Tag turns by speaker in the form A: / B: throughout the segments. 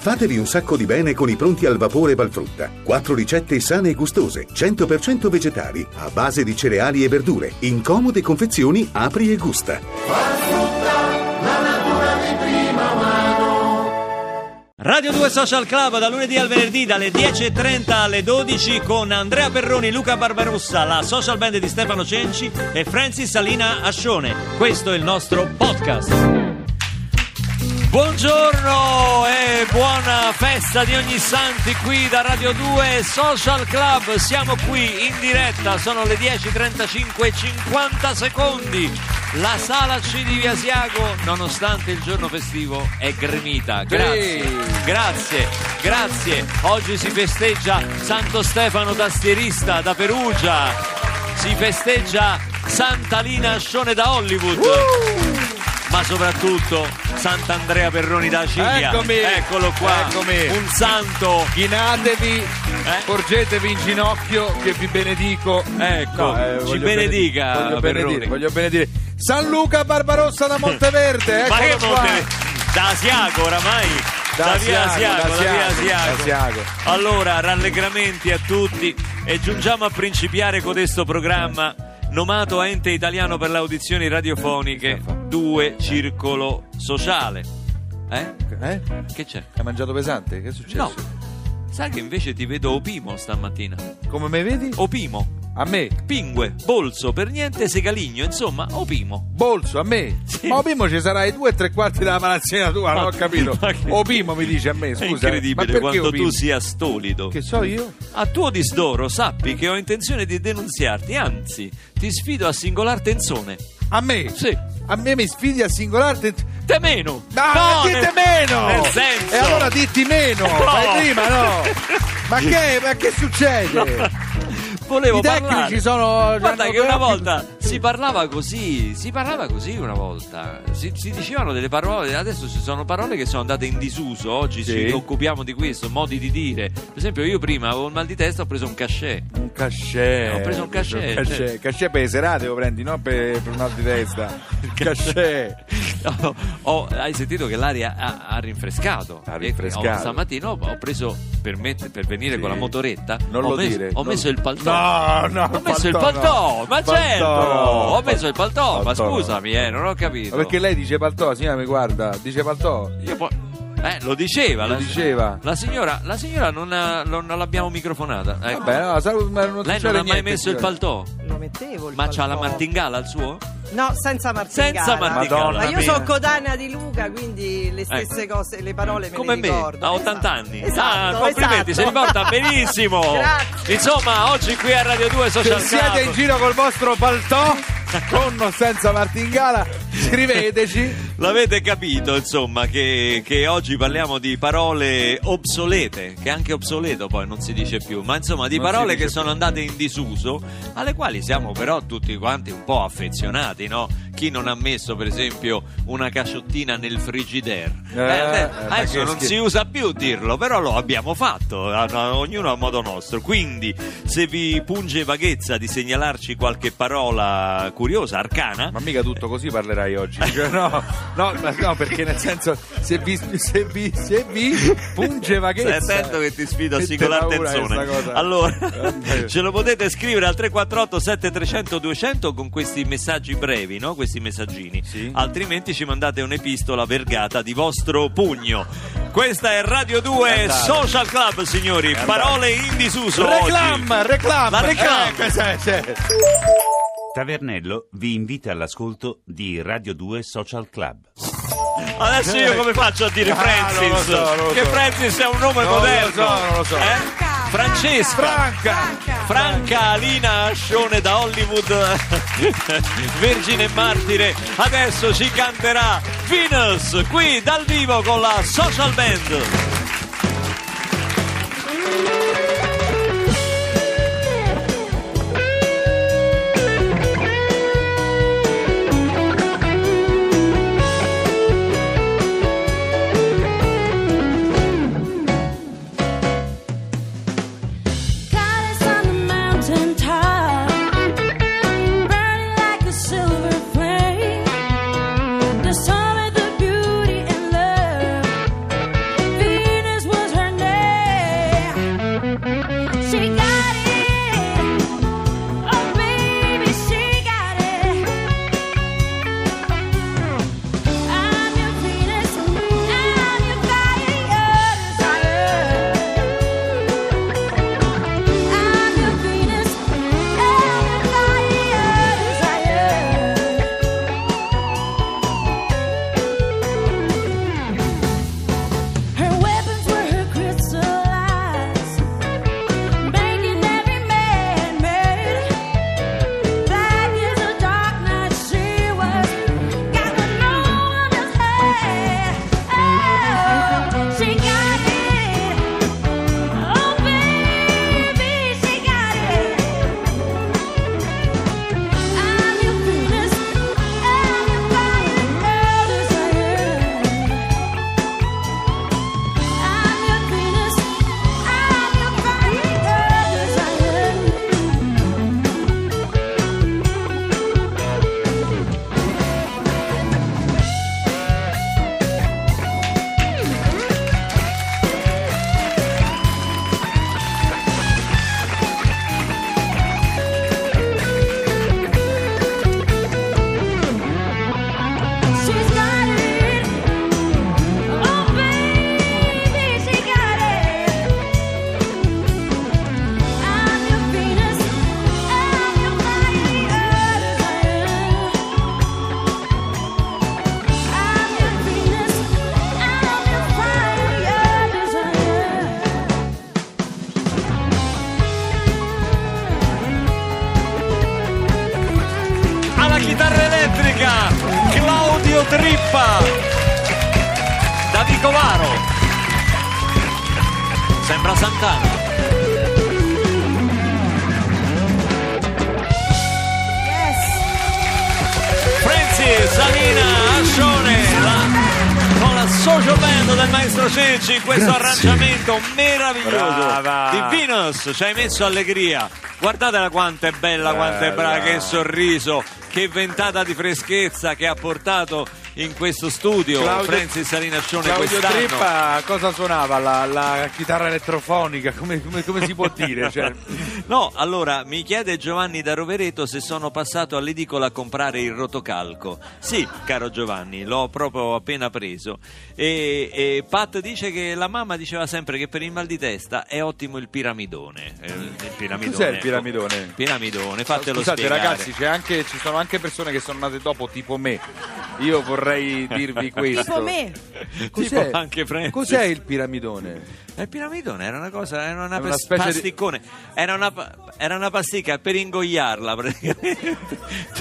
A: Fatevi un sacco di bene con i pronti al vapore Valfrutta. Quattro ricette sane e gustose, 100% vegetali, a base di cereali e verdure, in comode confezioni apri e gusta.
B: Radio 2 Social Club da lunedì al venerdì dalle 10.30 alle 12 con Andrea Perroni, Luca Barbarossa, la social band di Stefano Cenci e Francis Salina Ascione. Questo è il nostro podcast. Buongiorno e buona festa di ogni santi qui da Radio 2 Social Club. Siamo qui in diretta, sono le 10.35 e 50 secondi. La sala C di Via Siago, nonostante il giorno festivo, è gremita. Grazie, grazie, grazie. Oggi si festeggia Santo Stefano Tastierista da Perugia. Si festeggia Sant'Alina Ascione da Hollywood. Ma soprattutto Sant'Andrea Perroni da Ciglia.
C: Eccomi.
B: Eccolo qua.
C: Eccomi.
B: Un santo.
C: Chinatevi,
B: Eh?
C: porgetevi in ginocchio che vi benedico.
B: Ecco,
C: No, eh,
B: ci benedica
C: voglio benedire, voglio benedire. San Luca Barbarossa da Monteverde, eccolo qua.
B: Monte... Da Asiago oramai. Da, via Asiago, da via Asiago.
C: da Asiago.
B: Allora, rallegramenti a tutti e giungiamo a principiare codesto programma nomato Ente Italiano per le Audizioni Radiofoniche 2 Circolo Sociale. Eh?
C: Eh?
B: Che c'è?
C: Hai mangiato pesante? Che è successo?
B: No. Sai che invece ti vedo opimo stamattina.
C: Come mi vedi?
B: Opimo.
C: A me.
B: Pingue, bolso, per niente segaligno, insomma, opimo.
C: Bolso, a me.
B: Sì.
C: Ma Opimo ci sarai due e tre quarti della malaziena tua, non ho capito.
B: Che-
C: Opimo mi dice a me,
B: È
C: scusa. eh. Ma
B: incredibile quanto
C: Opimo?
B: tu sia stolido.
C: Che so io?
B: A tuo disdoro sappi che ho intenzione di denunziarti, anzi, ti sfido a singolar tenzone.
C: A me?
B: Sì.
C: A me mi sfidi a singolarti.
B: Te meno!
C: No, dite
B: nel-
C: meno!
B: Nel senso!
C: E allora ditti meno!
B: No.
C: Fai prima, no! Ma che, ma che succede?
B: Volevo
C: I tecnici
B: parlare.
C: sono.
B: Guarda che una volta si parlava così, si parlava così una volta, si, si dicevano delle parole, adesso ci sono parole che sono andate in disuso, oggi
C: Sì.
B: ci occupiamo di questo, modi di dire. Per esempio io prima avevo il mal di testa, ho preso un cachet.
C: Un cachet.
B: Ho preso un cachet,
C: Un cachet,
B: cioè-
C: Cachet per le serate lo prendi, non per, per un mal di testa. Cachet.
B: Ho- ho- hai sentito che l'aria ha, ha rinfrescato?
C: Ha
B: E-
C: rinfrescato.
B: ho- stamattina ho, ho preso per, met- per venire
C: Sì.
B: con la motoretta.
C: Non
B: ho
C: lo
B: messo,
C: dire.
B: Ho
C: non-
B: messo il paltò.
C: No, no.
B: Ho messo il
C: paltò,
B: paltò,
C: no.
B: ma
C: Paltò,
B: certo!
C: No.
B: Ho messo il paltò, ma
C: Paltò, no.
B: scusami, eh, non ho capito.
C: Ma perché lei dice paltò, signora mi guarda, dice paltò.
B: Io poi- Eh, lo diceva.
C: Lo
B: la,
C: diceva.
B: La signora, la signora non, ha- non l'abbiamo microfonata. Ecco.
C: Vabbè, no, saluto, ma non
B: Lei non ha mai
C: niente,
B: messo il
C: signora.
B: paltò?
D: Lo mettevo il
B: Ma c'ha la
D: paltò.
B: martingala al suo?
D: No, senza martingala.
B: Senza martingala.
C: Madonna
D: Ma io
C: mia.
D: sono codanea di Luca, quindi le stesse cose, le parole me
B: Come
D: le
B: me,
D: ricordo.
B: a 80 anni.
D: Esatto,
B: ah, complimenti,
D: esatto.
B: si riporta benissimo.
D: Grazie.
B: Insomma, oggi qui a Radio 2
C: Se
B: Social
C: siete in
B: Club.
C: giro col vostro paltò, con o senza martingala, scriveteci.
B: L'avete capito, insomma, che, che oggi parliamo di parole obsolete, che anche obsoleto poi non si dice più, ma insomma di
C: Non
B: parole che sono andate in disuso, alle quali siamo però tutti quanti un po' affezionati, no? Chi non ha messo, per esempio, una cacciottina nel frigidaire?
C: Eh,
B: Eh,
C: eh, ma
B: adesso non
C: schifo.
B: si usa più dirlo, però lo abbiamo fatto, ognuno a modo nostro. Quindi, se vi punge vaghezza di segnalarci qualche parola curiosa, arcana,
C: Ma mica tutto così parlerai oggi. Cioè, no, no, no, perché nel senso, se vi, se vi, se vi punge vaghezza.
B: Stai attento che ti sfido a
C: Mette
B: singolar
C: paura
B: tenzone.
C: questa cosa.
B: Allora,
C: Eh.
B: ce lo potete scrivere al 348 7300 200 con questi messaggi brevi, no? Questi messaggini.
C: Sì.
B: Altrimenti ci mandate un'epistola vergata di vostro pugno. Questa è Radio 2
C: andata.
B: Social Club, signori. Parole in disuso.
C: Reclam,
B: oggi.
C: reclam.
B: La reclam.
C: Eh, questa è-
E: Tavernello vi invita all'ascolto di Radio 2 Social Club.
B: Adesso io come faccio a dire
C: Ah,
B: Francis?
C: lo so, lo
B: che
C: so.
B: Francis è un nome
C: Non lo
B: moderno.
C: so, non lo so.
B: Eh? Francesca.
C: Franca.
B: Franca Alina Ascione da Hollywood, Vergine Martire, adesso ci canterà Venus qui dal vivo con la Social Band. Trippa da Vicovaro. Sembra Santana. Francis, Salina, Ascione, la- con la social band del maestro Cenci in questo arrangiamento meraviglioso
F: Brava.
B: di Venus. Ci hai messo allegria. Guardatela quanto è bella, quanto è brava, che sorriso, che ventata di freschezza che ha portato in questo studio
F: Claudio-
B: Francis Salina Ascione
F: Claudio
B: quest'anno.
F: Trippa cosa suonava? La, la chitarra elettrofonica, come, come- come si può dire? Cioè,
B: No, allora mi chiede Giovanni da Rovereto se sono passato all'edicola a comprare il rotocalco. Sì, caro Giovanni, l'ho proprio appena preso. E, e Pat dice che la mamma diceva sempre che per il mal di testa è ottimo il piramidone. Eh, Il piramidone.
F: Cos'è il piramidone?
B: Piramidone, fatelo
F: Scusate
B: spiegare.
F: ragazzi, c'è anche- ci sono anche persone che sono nate dopo, tipo me. Io vorrei dirvi questo.
G: Tipo me.
F: Cos'è,
B: Tipo anche Francis.
F: cos'è il piramidone?
B: Il piramidone era una cosa, era una,
F: una
B: pas-
F: specie di-
B: pasticcone, era, una, era una pasticca per ingoiarla praticamente.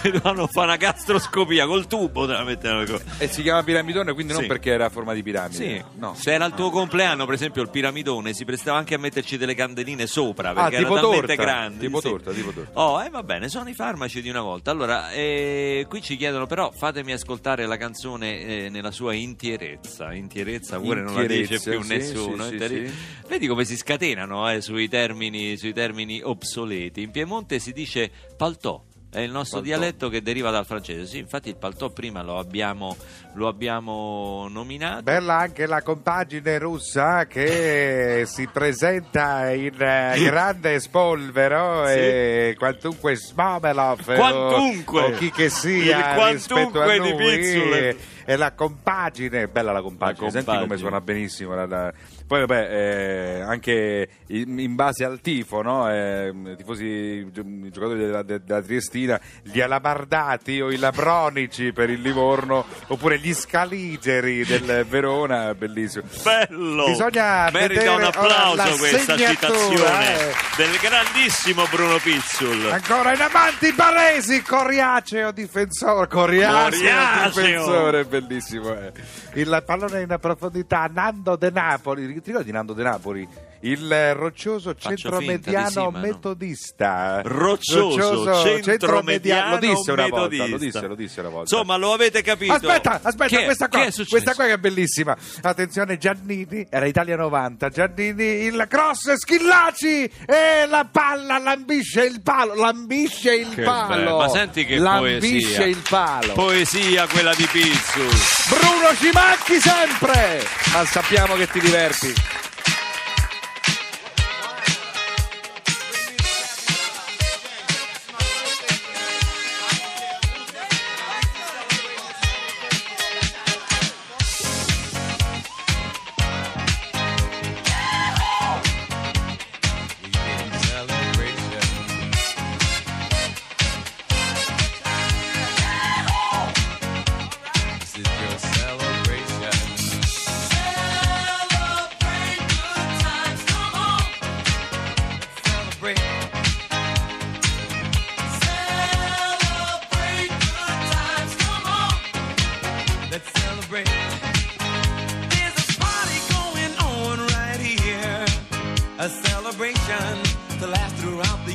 B: Ti dovevano fare una gastroscopia col tubo te la mettevano co-
F: E si chiama piramidone, quindi non
B: Sì.
F: perché era a forma di piramide.
B: Sì,
F: no.
B: se era il tuo compleanno, per esempio, il piramidone si prestava anche a metterci delle candeline sopra perché
F: Ah,
B: era talmente
F: torta,
B: grande.
F: tipo
B: sì.
F: torta, tipo torta.
B: Oh, eh, va bene, sono i farmaci di una volta. Allora, eh, qui ci chiedono, però, fatemi ascoltare la canzone eh, nella sua intierezza. Intierezza pure non la dice più
F: sì,
B: nessuno.
F: sì,
B: Interi-
F: sì.
B: Vedi come si scatenano eh, sui, termini, sui termini obsoleti. In Piemonte si dice paltò. È il nostro
F: Paltò.
B: dialetto che deriva dal francese. Sì, infatti il paltò prima lo abbiamo, lo abbiamo nominato.
C: Bella anche la compagine russa che si presenta in eh, grande spolvero
B: Sì.
C: e quantunque Smomelov o-
B: Quantunque.
C: o, chi che sia
B: Il
C: rispetto a
B: quantunque di
C: lui
B: Pizzule.
C: e la compagine bella la compagine,
F: Senti
B: compagine.
F: come suona benissimo. la- la- Poi, vabbè, eh, anche in, in base al tifo, no? Eh, i tifosi, i gio- i giocatori della, de- della Triestina,
C: gli alabardati o i labronici per il Livorno oppure gli scaligeri
F: del Verona, bellissimo.
B: Bello!
C: Bisogna
B: Merita un applauso
C: la
B: questa citazione
C: eh.
B: del grandissimo Bruno Pizzul.
C: Ancora in avanti Baresi, coriaceo difensore, coriaceo,
B: Coriaceo.
C: difensore, bellissimo. eh. Il pallone in profondità, Nando De Napoli, ti ricordi Nando De Napoli? Il roccioso centromediano
B: sì,
C: metodista.
B: Roccioso, centromediano
F: Lo disse una volta,
B: metodista.
F: lo disse, lo disse una volta.
B: Insomma, lo avete capito.
C: Aspetta, aspetta,
B: Che
C: questa, qua, questa qua che è bellissima. Attenzione, Giannini, era Italia 90. Giannini, il cross, Schillaci e la palla lambisce il palo. Lambisce il
B: Che
C: palo.
B: bello. Ma senti che
C: lambisce
B: poesia.
C: il palo.
B: Poesia quella di Pizzul.
C: Bruno ci manchi sempre.
F: Ma sappiamo che ti diverti.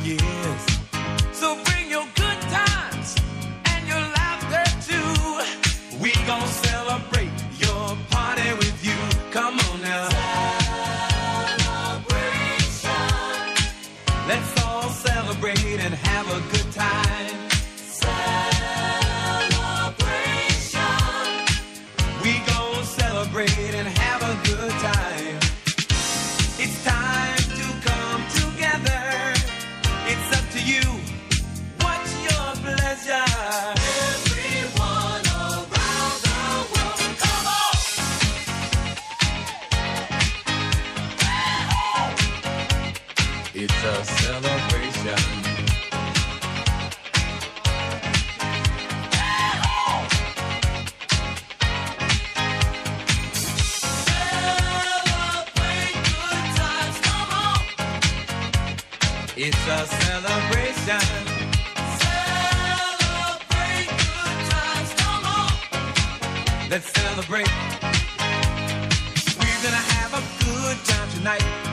H: yeah. It's a celebration. It's a celebration. Celebrate good times, come on.
I: Let's celebrate. We're gonna have a good time tonight.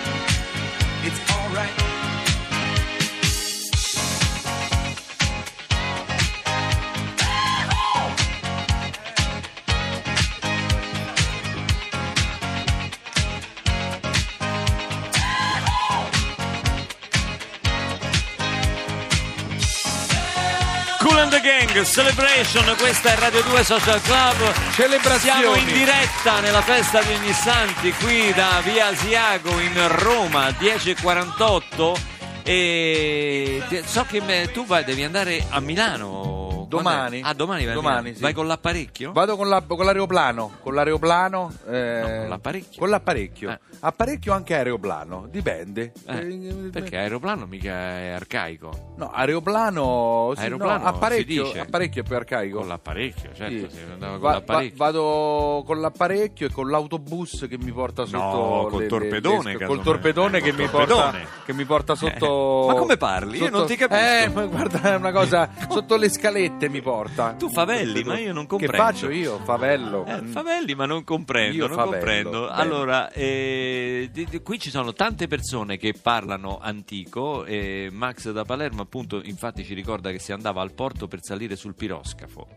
B: Gang, Celebration, questa è Radio 2 Social Club.
J: Celebrazioni.
B: Siamo in diretta nella festa di ogni santi qui da Via Asiago in Roma, 10.48 e so che me- tu vai, devi andare a Milano.
J: Domani.
B: Ah, domani vai
J: Domani, sì.
B: Vai con l'apparecchio?
J: Vado con, la- con l'aeroplano, con l'aeroplano. eh,
B: No, con l'apparecchio.
J: Con l'apparecchio.
B: Eh.
J: Apparecchio anche aeroplano, dipende.
B: Eh,
J: Eh,
B: perché aeroplano mica è arcaico.
J: No, aeroplano. sì,
B: Aeroplano
J: no, apparecchio, apparecchio è più arcaico.
B: Con l'apparecchio, certo,
J: Sì.
B: andava con
J: Va- va-
B: l'apparecchio.
J: vado con l'apparecchio e con l'autobus che mi porta sotto.
B: No, col
J: le-
B: torpedone,
J: le- col torpedone
B: Eh,
J: che,
B: col
J: mi
B: torpedone.
J: porta, che mi porta sotto.
B: Ma come parli? Io non ti capisco.
J: Eh, ma guarda, è una cosa. sotto le scalette mi porta.
B: Tu favelli, ma io non comprendo.
J: Che faccio io? Favello.
B: Eh, favelli, ma non comprendo,
J: Io
B: non
J: favello,
B: comprendo. Allora, eh, di- di- qui ci sono tante persone che parlano antico. e Max da Palermo, appunto, infatti ci ricorda che si andava al porto per salire sul piroscafo,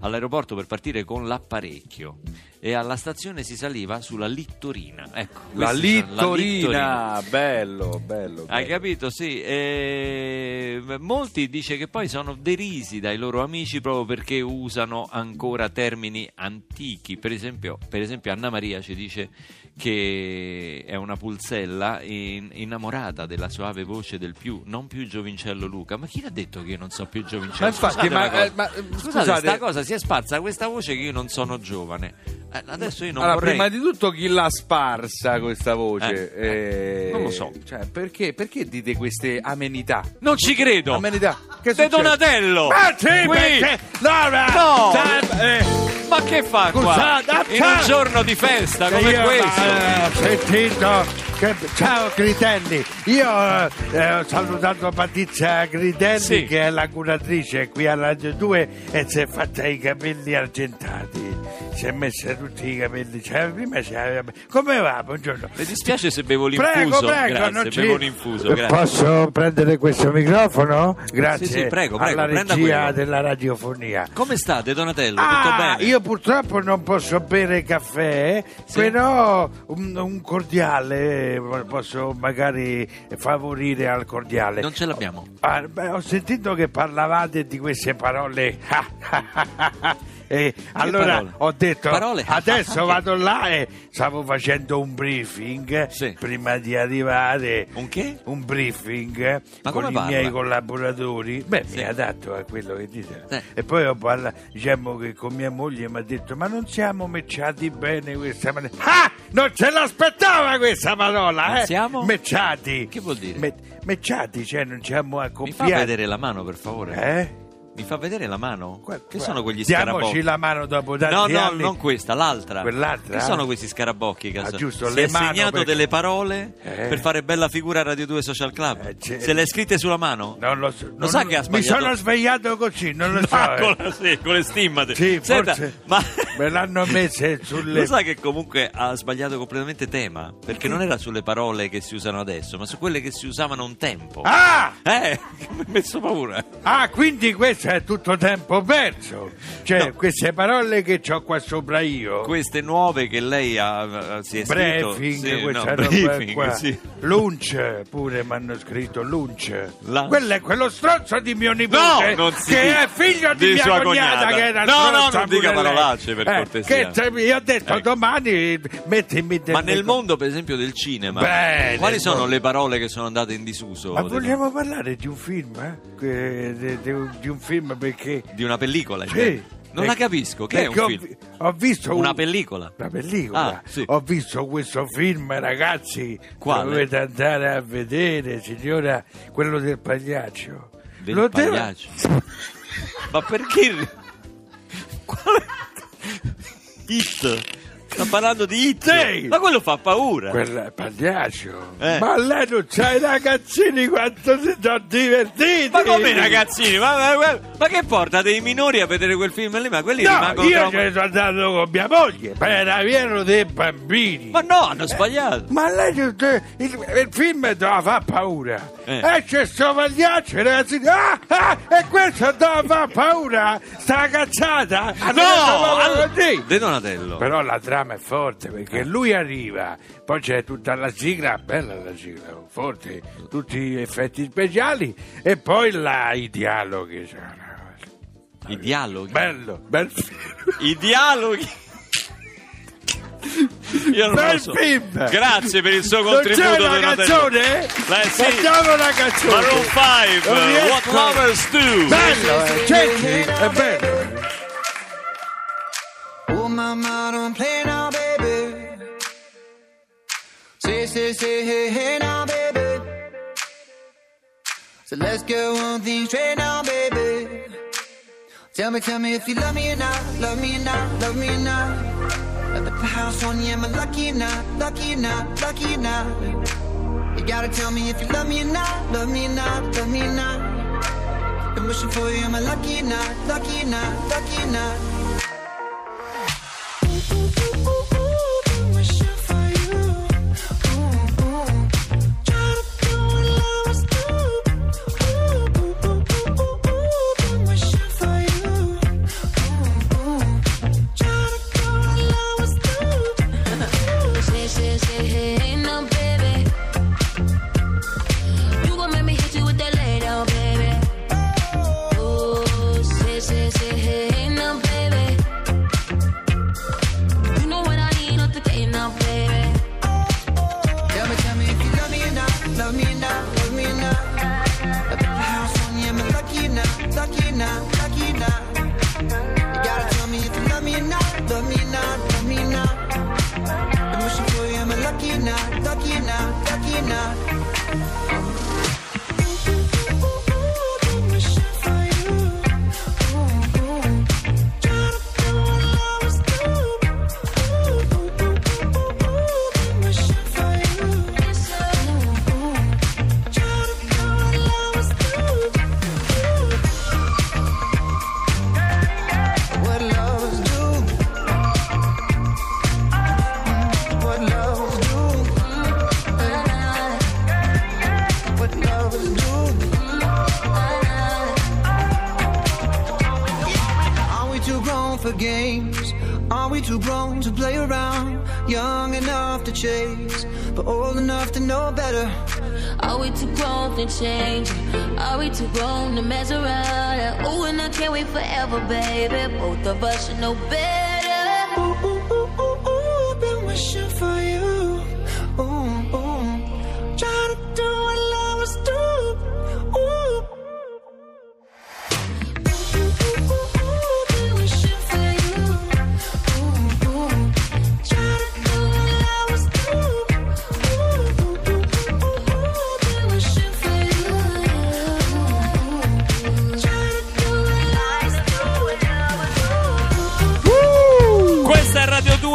B: all'aeroporto per partire con l'apparecchio e alla stazione si saliva sulla littorina. Ecco,
J: La
B: sono- la
J: littorina, bello, bello.
B: Hai
J: bello.
B: capito? Sì. Eh, molti dice che poi sono derisi dai loro amici proprio perché usano ancora termini antichi. Per esempio, per esempio Anna Maria ci dice che è una pulzella in- innamorata della soave voce del più, non più giovincello Luca. Ma chi l'ha detto che io non so più giovincello?
J: Ma infatti, ma-
B: cosa.
J: eh, ma, eh,
B: Scusate,
J: scusate-
B: sta cosa si è sparsa questa voce che io non sono giovane. Eh, adesso io non
J: allora,
B: vorrei...
J: prima di tutto chi l'ha sparsa questa voce?
B: Eh,
J: Eh,
B: non lo so.
J: Cioè, perché, perché dite queste amenità?
B: Non ci credo!
J: Amenità? Che
B: De
J: succede?
B: Donatello!
J: Ah, sì, perché... No, ma...
B: No! Ma che fa qua?
J: Scusate,
B: In un giorno di festa come questo?
J: eh, sentito che- ciao Gritelli io eh, ho salutato Patrizia Gritelli
B: Sì.
J: che è la curatrice qui a Radio 2 e si è fatta i capelli argentati si è messa tutti i capelli cioè, prima si aveva- come va buongiorno
B: Le dispiace se bevo
J: Prego,
B: l'infuso?
J: prego,
B: grazie,
J: non ci-
B: bevo un infuso,
J: Eh,
B: grazie.
J: Posso prendere questo microfono? Grazie
B: Sì, sì, prego, prego,
J: alla
B: prenda
J: regia
B: quello.
J: della radiofonia.
B: Come state, Donatello? Tutto
J: Ah,
B: bene?
J: io purtroppo non posso bere caffè, però un, un cordiale eh, posso magari favorire al cordiale.
B: Non ce l'abbiamo.
J: Ah, beh, ho sentito che parlavate di queste parole. E allora
B: parole?
J: ho detto
B: Parole?
J: adesso vado là e stavo facendo un briefing
B: Sì.
J: prima di arrivare
B: Un che?
J: un briefing
B: Ma
J: con i
B: parla?
J: miei collaboratori beh
B: Sì.
J: mi adatto a quello che dite
B: Sì.
J: e poi ho parlato diciamo che con mia moglie mi ha detto ma non siamo mecciati bene questa maniera ah non ce l'aspettava questa parola
B: Non
J: eh?
B: siamo?
J: mecciati
B: Che vuol dire?
J: Me- mecciati cioè non siamo
B: Mi fa
J: accoppiati
B: vedere la mano, per favore?
J: eh?
B: Mi fa vedere la mano?
J: Qua-
B: che
J: qua-
B: sono quegli
J: Diamoci
B: scarabocchi?
J: la mano dopo tanti
B: No, no,
J: anni.
B: non questa, l'altra.
J: Quell'altra?
B: Che sono questi scarabocchi?
J: Ah,
B: caso?
J: giusto,
B: si
J: le
B: è
J: mano
B: segnato
J: perché-
B: delle parole
J: Eh.
B: per fare bella figura a Radio 2 Social Club?
J: Eh, c'è-
B: Se le hai scritte sulla mano?
J: Non lo so. Non-
B: sa che ha
J: Mi
B: sbagliato?
J: sono svegliato così, non lo so.
B: Ah,
J: eh.
B: con, la- sì, con le stimmate.
J: Sì,
B: Senta,
J: forse
B: ma...
J: me l'hanno messe sulle...
B: Lo sai che comunque ha sbagliato completamente tema? Perché non era sulle parole che si usano adesso, ma su quelle che si usavano un tempo.
J: Ah!
B: Eh, mi ha messo paura.
J: Ah, quindi questo è tutto tempo perso. Cioè,
B: No.
J: queste parole che ho qua sopra io.
B: Queste nuove che lei ha, si è scritto...
J: Briefing,
B: sì,
J: questa
B: no,
J: roba
B: briefing,
J: qua.
B: sì.
J: Lunch, pure mi hanno scritto lunch.
B: Lunch.
J: Quello è quello stronzo di mio
B: No,
J: nipote
B: si
J: che è figlio di,
B: Di
J: mia cognata,
B: cognata.
J: che era
B: No, no, non dica parolacce, per
J: Eh,
B: cortesia.
J: Che io ho detto
B: Ecco.
J: domani mettimi
B: Ma
J: delle
B: nel
J: co-
B: mondo, per esempio, del cinema,
J: Beh,
B: quali sono
J: mondo.
B: le parole che sono andate in disuso?
J: Ma vogliamo parlare di un film? eh? Di un film perché
B: Di una pellicola?
J: Sì.
B: intendo. Non la capisco, che è un
J: ho
B: film?
J: Ho visto
B: Una
J: un-
B: pellicola.
J: Una pellicola.
B: Ah, sì.
J: Ho visto questo film, ragazzi.
B: Quale?
J: Dovete andare a vedere, signora, quello del pagliaccio.
B: Del
J: Lo devo-
B: pagliaccio? Ma perché? Quale? Hit. Sta parlando di Hit.
J: Sì.
B: Ma quello fa paura.
J: Quel pagliaccio.
B: Eh.
J: Ma lei non c'ha i ragazzini quanto si sono divertiti.
B: Ma come ragazzini? Ma, ma- ma che porta dei minori a vedere quel film lì? Ma quelli
J: No,
B: rimangono
J: io
B: trauma-
J: ce ne sono andato con mia moglie, ma era pieno dei bambini.
B: Ma no, hanno sbagliato.
J: Ma lei il, il, il film doveva far paura.
B: Eh.
J: E c'è sto pagliaccio, ragazzi. Ah, ah, e questo doveva far paura. Sta cazzata. Detto
B: No!
J: proprio
B: all-
J: così.
B: De Donatello.
J: Però la trama è forte perché lui arriva, poi c'è tutta la sigla, bella la sigla, forte, tutti gli effetti speciali e poi là, i dialoghi. cioè.
B: I dialoghi.
J: Bello, bel film.
B: I dialoghi. Io non
J: Bel
B: lo so.
J: film.
B: Grazie per il suo
J: Non
B: contributo.
J: c'è una canzone?
B: Eh, sì.
J: Facciamo una canzone.
B: Maroon 5,
J: Non riesco.
B: What Lovers Do.
J: Bello, eh, senti, è bello.
I: Oh, mama, don't play Say, say, hey, hey now, baby. So let's get one thing straight now, baby. Tell me, tell me if you love me or not, love me or not, love me or not. At the house on you, am I lucky or not, lucky or not, lucky or not? You gotta tell me if you love me or not, love me or not, love me or not. Been wishing for you, am I lucky or not, lucky or not, lucky or not?
K: Change? Are we too grown to mess around? Oh, and I can't wait forever, baby. Both of us should know better.
I: Ooh, ooh,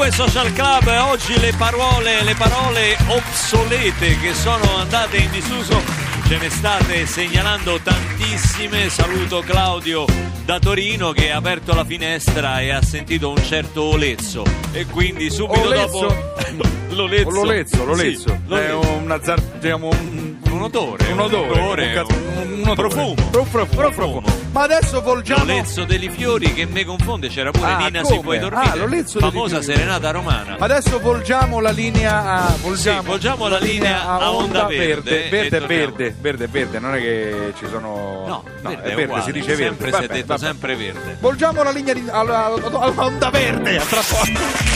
B: 2 Social Club oggi le parole, le parole obsolete che sono andate in disuso ce ne state segnalando tantissime. Saluto Claudio da Torino che ha aperto la finestra e ha sentito un certo olezzo e quindi subito
C: Olezzo?
B: dopo l'olezzo.
C: L'olezzo, l'olezzo.
B: Sì,
C: È
B: l'olezzo.
C: un azzar- diciamo, un,
B: un odore,
C: un odore,
B: odore,
C: un cazzo-
B: un-
C: un odore.
B: profumo.
C: Un profumo, un profumo. Ma adesso volgiamo
B: L'olezzo degli fiori che me confonde, c'era pure
C: Ah,
B: Nina
C: come?
B: si puoi dormire.
C: Ah, l'olezzo degli
B: famosa serenata romana.
C: Adesso volgiamo la linea a volgiamo,
B: Sì, volgiamo la linea a onda verde
C: Verde,
B: e
C: è
B: torniamo.
C: verde, verde, è verde, non è che ci sono
B: No, verde è
C: verde,
B: uguale,
C: si dice verde.
B: sempre si è
C: Vabbè,
B: detto
C: vabbè.
B: sempre verde.
C: Volgiamo la linea di, alla, alla onda verde, a tra poco.